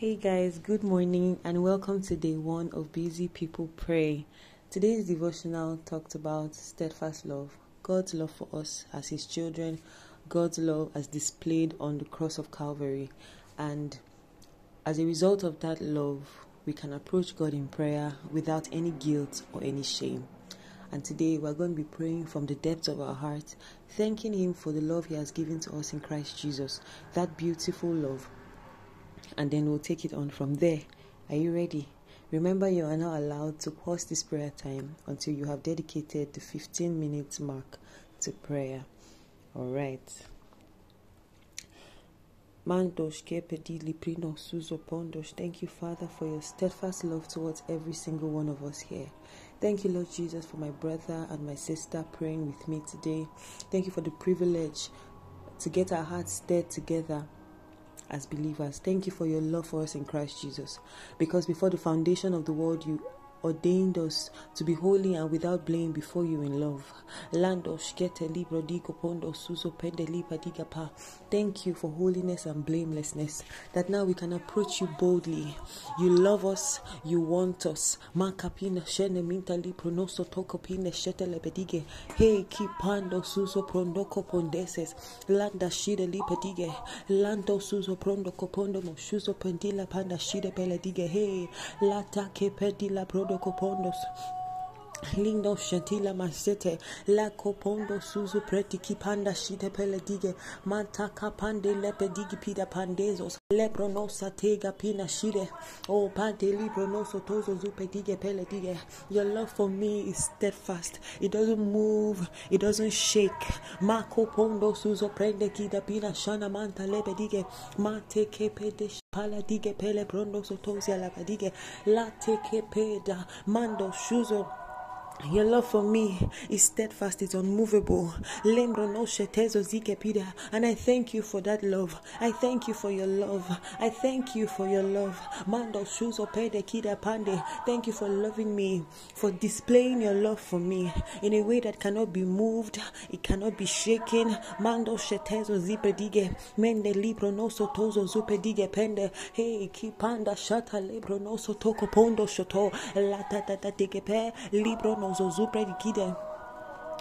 Hey guys, good morning and welcome to day one of Busy People Pray. Today's devotional talked about steadfast love, God's love for us as His children, God's love as displayed on the cross of Calvary. And as a result of that love, we can approach God in prayer without any guilt or any shame. And today we're going to be praying from the depths of our heart, thanking Him for the love He has given to us in Christ Jesus, that beautiful love and then we'll take it on from there. Are you ready? Remember, you are now allowed to pause this prayer time until you have dedicated the 15 minutes mark to prayer. All right. Suzo. Thank you, Father, for your steadfast love towards every single one of us here. Thank you, Lord Jesus, for my brother and my sister praying with me today. Thank you for the privilege to get our hearts stirred together as believers. Thank you for your love for us in Christ Jesus. Because before the foundation of the world, you ordained us to be holy and without blame before you in love. Thank you for holiness and blamelessness, that now we can approach you boldly. You love us, you want us. Hey, kipando suso prondoko pondeses, landa shide lipedige, lando suso prondo copondo moshuso pendila panda shide peledige, hey, lata ke pedila prondo preocupou-nos Lindo masete la copondo suzu shite pida pandezos satega pina shide oh pante your love for me is steadfast it doesn't move it doesn't shake. Mako pondo suzo prende kida pina shana manta lepedige mate kepede pala dige pele prondo sotozia la padige la teke peda mando shuzo your love for me is steadfast, it's unmovable. And I thank you for that love. I thank you for your love. I thank you for your love. Mando pande. Thank you for loving me, for displaying your love for me in a way that cannot be moved, it cannot be shaken. Mando shetezo zipedige. Mende libro no sotozo zupedige pende. Hey, kipanda shata libro no sotoko pondo shoto. La tata pe libro no causó su predicida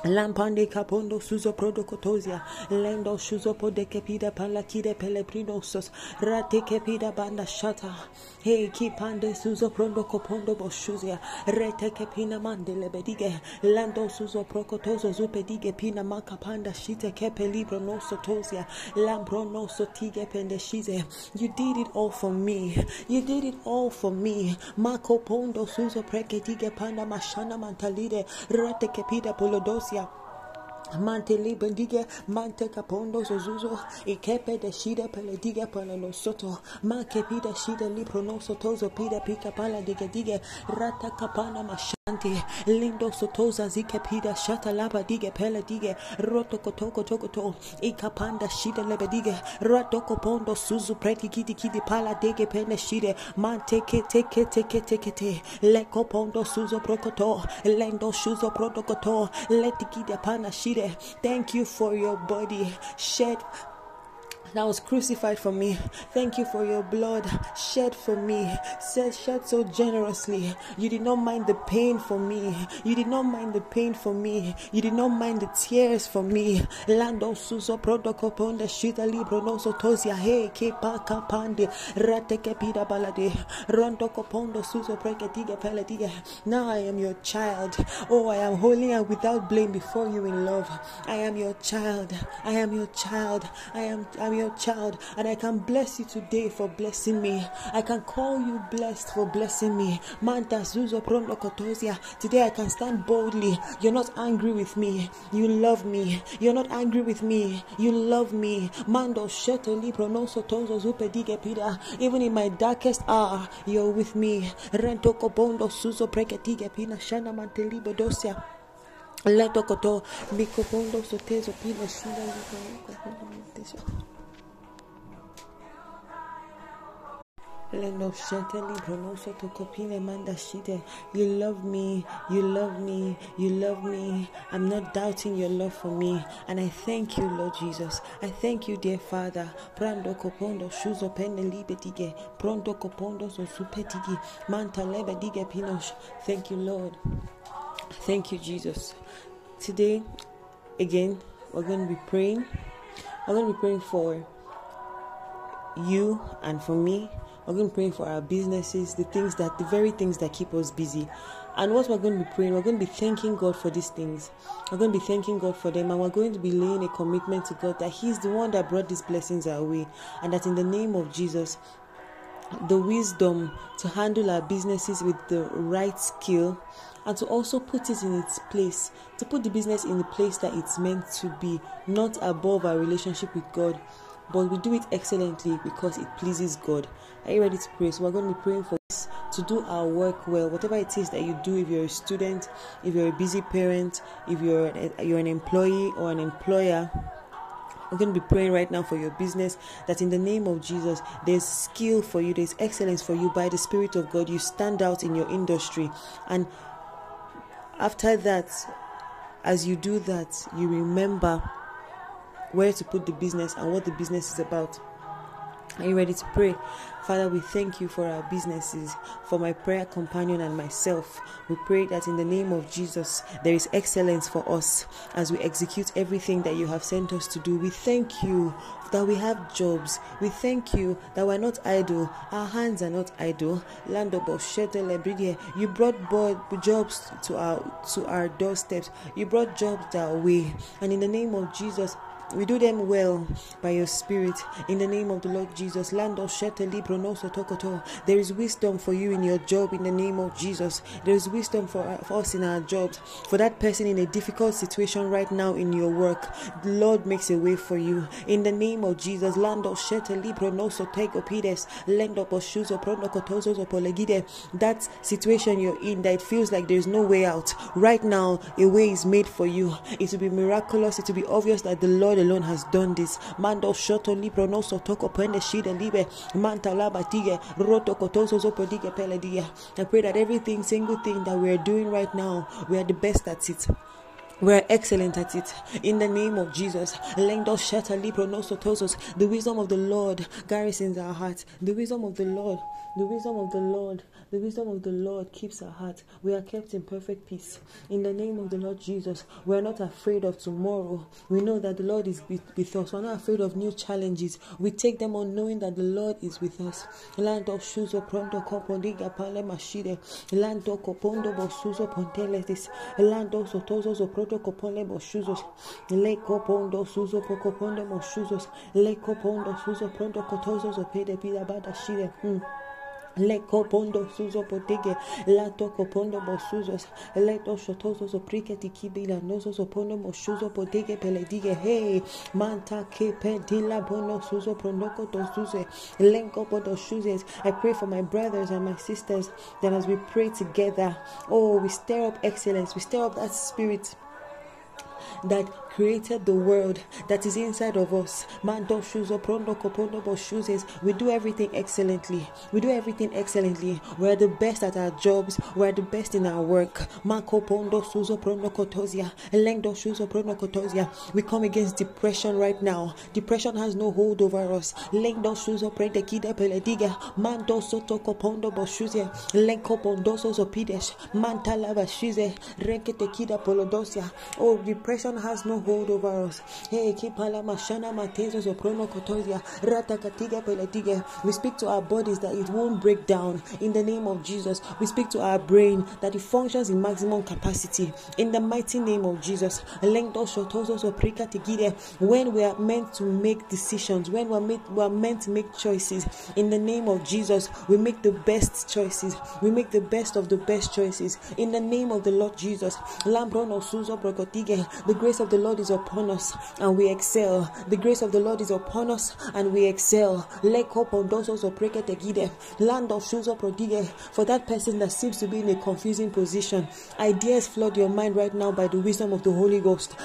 Lampande capondo suzo prodocotozia, lendo suzo pode kepida palakide peleprinosos, rate kepida banda shata, hey kipande suzo prondo copondo boshuzia, rete kepina mande lebedige, lando suzo procotozo zupedige pina macapanda shite kepe libro no sotozia, lambro no sotige pendeshize. You did it all for me. You did it all for me. Marco pondo suzo preketige panda mashana mantalide, rete kepida polodos Mante libendige, mante capondo zozuzo, e kepe de shida pelediga pala lo soto, ma ke pida shida libro no sotozo pida pika pala diga diga, rata capana mashanti, lindo sotoza zike pida shata laba diga pele diga, roto kotoko toko to, e capanda shida lebedige, rato copondo suzu preti kidi kidi pala dege pene shide, mante ke teke teke teke te, le copondo suzo prokoto, lendo shuzo protokoto, letikide pana shide, Thank you for your body shed that was crucified for me. Thank you for your blood shed for me, shed, shed so generously. You did not mind the pain for me. You did not mind the pain for me. You did not mind the tears for me. Lando suso protoko ponde shita libro no sotozia he ke pa kapande rate ke pida balade rondo kopondo suso preketige peletige. Now I am your child. Oh, I am holy and without blame before you in love. I am your child. I am your child. I am I am your child, and I can bless you today for blessing me. I can call you blessed for blessing me. Manta Zuzo Today I can stand boldly. You're not angry with me. You love me. You're not angry with me. You love me. Mando Shetoli Pronoso Tozo Zupedige Pida. Even in my darkest hour, you're with me. Rento Kobondo Suzo Preketige Pina Shana Mantelibo Dosia. Leto koto mikopondo sotezo pila shida yuko You love me, you love me, you love me. I'm not doubting your love for me. And I thank you, Lord Jesus. I thank you, dear Father. Prando kopondo kopondo so pinosh. Thank you, Lord. Thank you, Jesus. Today, again, we're going to be praying. I'm going to be praying for you and for me we're going to pray for our businesses, the things that, the very things that keep us busy. And what we're going to be praying, we're going to be thanking God for these things. We're going to be thanking God for them, and we're going to be laying a commitment to God that He's the one that brought these blessings our way, and that in the name of Jesus, the wisdom to handle our businesses with the right skill and to also put it in its place, to put the business in the place that it's meant to be, not above our relationship with God, but we do it excellently because it pleases God. Are you ready to pray? So we're going to be praying for this to do our work well. Whatever it is that you do, if you're a student, if you're a busy parent, if you're a, you're an employee or an employer. I'm going to be praying right now for your business that in the name of Jesus, there's skill for you, there's excellence for you by the Spirit of God. You stand out in your industry. And after that, as you do that, you remember where to put the business and what the business is about. Are you ready to pray? Father, we thank you for our businesses, for my prayer companion and myself. We pray that in the name of Jesus, there is excellence for us as we execute everything that you have sent us to do. We thank you that we have jobs. We thank you that we're not idle. Our hands are not idle. Land of You brought jobs to our to our doorsteps. You brought jobs our way. And in the name of Jesus, we do them well by your spirit in the name of the Lord Jesus. There is wisdom for you in your job in the name of Jesus. There is wisdom for, us in our jobs. For that person in a difficult situation right now in your work, the Lord makes a way for you in the name of Jesus. Lando sheteli pronoso tego pides lendo poshuzo pronokotozo polegide. That situation you're in that it feels like there's no way out. Right now, a way is made for you. It will be miraculous. It will be obvious that the Lord alone has done this. Mando shoto libro no sotoko pende shide libe manta laba tige roto kotoso zopo dige pele I pray that everything, single thing that we are doing right now, we are the best at it. We're excellent at it. In the name of Jesus. The wisdom of the Lord garrisons our hearts. The wisdom of the Lord. The wisdom of the Lord the wisdom of the Lord keeps our heart. We are kept in perfect peace. In the name of the Lord Jesus, we are not afraid of tomorrow. We know that the Lord is with us. We're not afraid of new challenges. We take them on knowing that the Lord is with us. Land Shuzo Pronto Copondiga Pale Mashide. Copondo Bosuzo Ponteletis. Land Sotozo Copone. Le Copondo Suzo Pocopondo. Le Copondo Suzo Pronto Pede Pida Bada Shide. Mm le copondo suzo potige la copondo le so priketi kibila noso so pondo moshuzo potige hey manta ke pedila bono suzo pronoko to suze. Lenko podo shuzes. I pray for my brothers and my sisters that as we pray together oh we stir up excellence we stir up that spirit that created the world that is inside of us. Mando shuzo prondo kopondo boshuzes. We do everything excellently. We do everything excellently. We're the best at our jobs. We're the best in our work. Mako pondo suzo prondo kotozia. Lengdo shuzo prondo kotozia. We come against depression right now. Depression has no hold over us. Kopondo bashize. Renkete kida polodosia. Oh, depression has no over us. Hey, kipala mashana matezo soprono kotosia rata katiga peletiga. We speak to our bodies that it won't break down in the name of Jesus. We speak to our brain that it functions in maximum capacity in the mighty name of Jesus. When we are meant to make decisions, when we are, made, we are meant to make choices in the name of Jesus, we make the best choices. We make the best of the best choices in the name of the Lord Jesus. The grace of the Lord is upon us and we excel. The grace of the Lord is upon us and we excel. Land of. For that person that seems to be in a confusing position, ideas flood your mind right now by the wisdom of the Holy Ghost.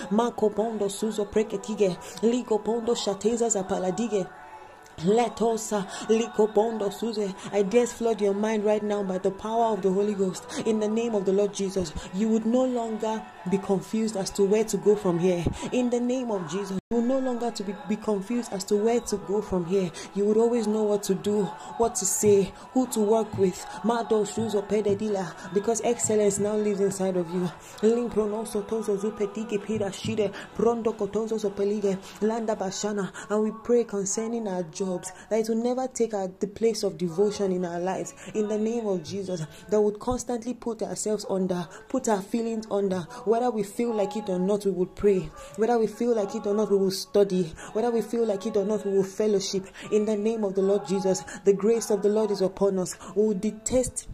Marco pondo suzo preketige. Ligo pondo shateza zapaladige. Let us uh, likopondo suze. I dare flood your mind right now by the power of the Holy Ghost. In the name of the Lord Jesus, you would no longer be confused as to where to go from here. In the name of Jesus, you will no longer to be, be confused as to where to go from here. You would always know what to do, what to say, who to work with. Mado shoes or pededila, because excellence now lives inside of you. Ling Limpronoso tozo zupetige pira shide, prondo kotozo sopelige, landa bashana, and we pray concerning our jobs that it will never take our, the place of devotion in our lives. In the name of Jesus, that would constantly put ourselves under, put our feelings under whether we feel like it or not, we would pray. Whether we feel like it or not, we will study. Whether we feel like it or not, we will fellowship. In the name of the Lord Jesus, the grace of the Lord is upon us. We will detest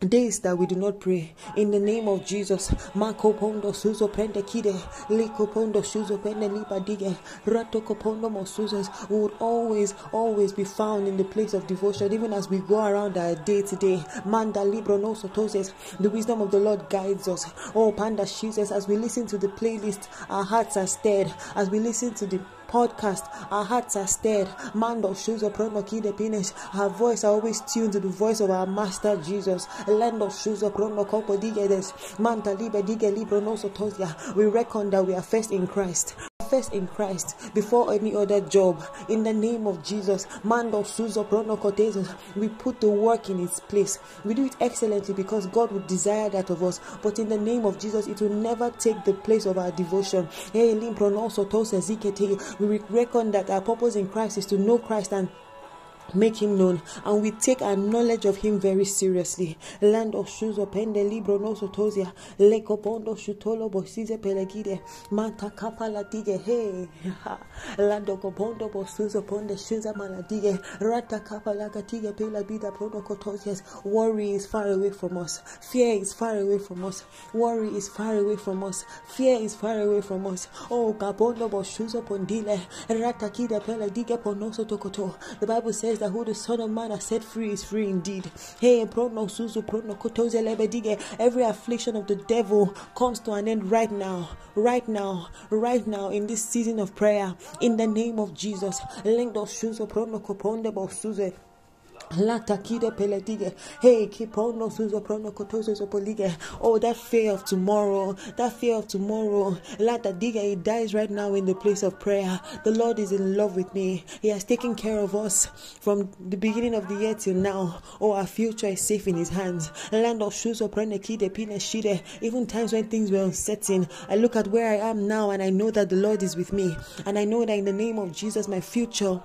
days that we do not pray in the name of Jesus. Marco pondo suzo pende kide, liko pondo suzo pende lipa dige, rato kopondo mosuzes would always, always be found in the place of devotion, even as we go around our day to day. Manda libro no sotoses. The wisdom of the Lord guides us. Oh, panda Jesus, as we listen to the playlist, our hearts are stirred. As we listen to the podcast. Our hearts are stirred. Mando shuzo prono kide pines. Our voice are always tuned to the voice of our Master Jesus. Lendo shuzo prono kopo digedes. Manta libe dige libro no sotosia. We reckon that we are first in Christ first in Christ before any other job. In the name of Jesus, Mando Suzo Pronocotesis, we put the work in its place. We do it excellently because God would desire that of us. But in the name of Jesus, it will never take the place of our devotion. Eh, we reckon that our purpose in Christ is to know Christ and make him known and we take our knowledge of him very seriously. Land of shoes opende libro no sotosia leko pondo shutolo bosize pelegide mata kapala dige he lando kopondo bosuzo ponde shuza maladige rata kapala katige pela bida prono kotosias. Worry is far away from us. Fear is far away from us. Worry is far away from us. Fear is far away from us. Oh kapondo bosuzo pondile rata kide pela dige ponoso tokoto the bible says says that who the Son of Man has set free is free indeed. Hey, every affliction of the devil comes to an end right now, right now, right now in this season of prayer. In the name of Jesus. Latakide peledige. Hey, keep on no suzo prono kotoso sopolige. Oh, that fear of tomorrow, that fear of tomorrow. Latadiga, it dies right now in the place of prayer. The Lord is in love with me. He has taken care of us from the beginning of the year till now. Oh, our future is safe in His hands. Land of shoes prene kide pine shide. Even times when things were uncertain, I look at where I am now and I know that the Lord is with me. And I know that in the name of Jesus, my future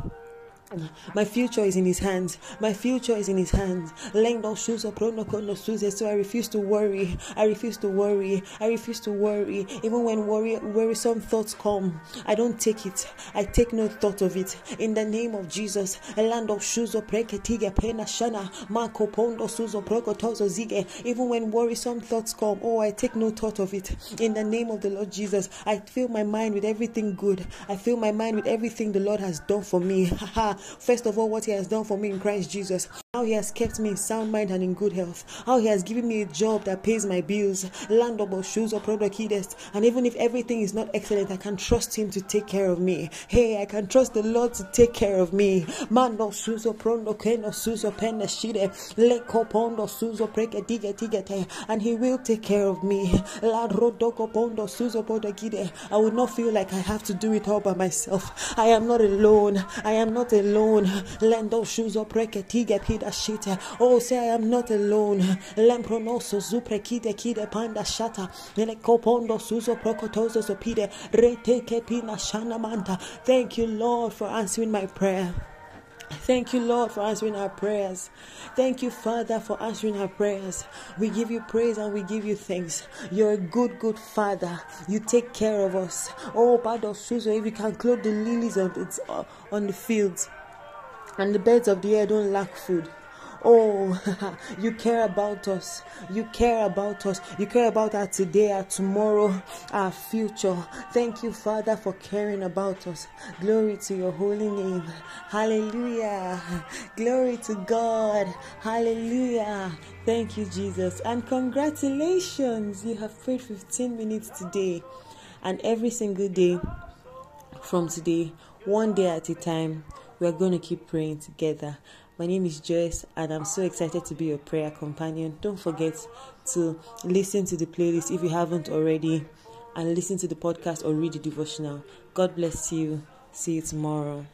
my future is in his hands. My future is in his hands. Lengdon shoes or prono kono suze. So I refuse to worry. I refuse to worry. I refuse to worry. Even when worry, worrisome thoughts come, I don't take it. I take no thought of it. In the name of Jesus. Land of shuzo preketiga pena shana. Marco pondo suzo prokotozo zige. Even when worrisome thoughts come, oh, I take no thought of it. In the name of the Lord Jesus. I fill my mind with everything good. I fill my mind with everything the Lord has done for me. First of all, what He has done for me in Christ Jesus. How He has kept me in sound mind and in good health. How He has given me a job that pays my bills, land of shoes or product And even if everything is not excellent, I can trust Him to take care of me. Hey, I can trust the Lord to take care of me. Mando suzo prondo keno suzo pene shide. Eh. Leko pondo suzo preke eh, dige eh, tigete. And He will take care of me. La rodoko pondo suzo podagide. I will not feel like I have to do it all by myself. I am not alone. I am not alone alone. Lendo shuzo preketiga Oh, say I am not alone. Lempronoso zuprekide kide kide panda shata. Lekopondo suzo prokotozo sopide. Reteke pina shana manta. Thank you, Lord, for answering my prayer. Thank you, Lord, for answering our prayers. Thank you, Father, for answering our prayers. We give you praise and we give you thanks. You're a good, good Father. You take care of us. Oh, Bado Suzo, if you can clothe the lilies on the fields and the birds of the air don't lack food. Oh, you care about us. You care about us. You care about our today, our tomorrow, our future. Thank you, Father, for caring about us. Glory to your holy name. Hallelujah. Glory to God. Hallelujah. Thank you, Jesus. And congratulations. You have prayed 15 minutes today. And every single day from today, one day at a time we're going to keep praying together. My name is Joyce, and I'm so excited to be your prayer companion. Don't forget to listen to the playlist if you haven't already, and listen to the podcast or read the devotional. God bless you. See you tomorrow.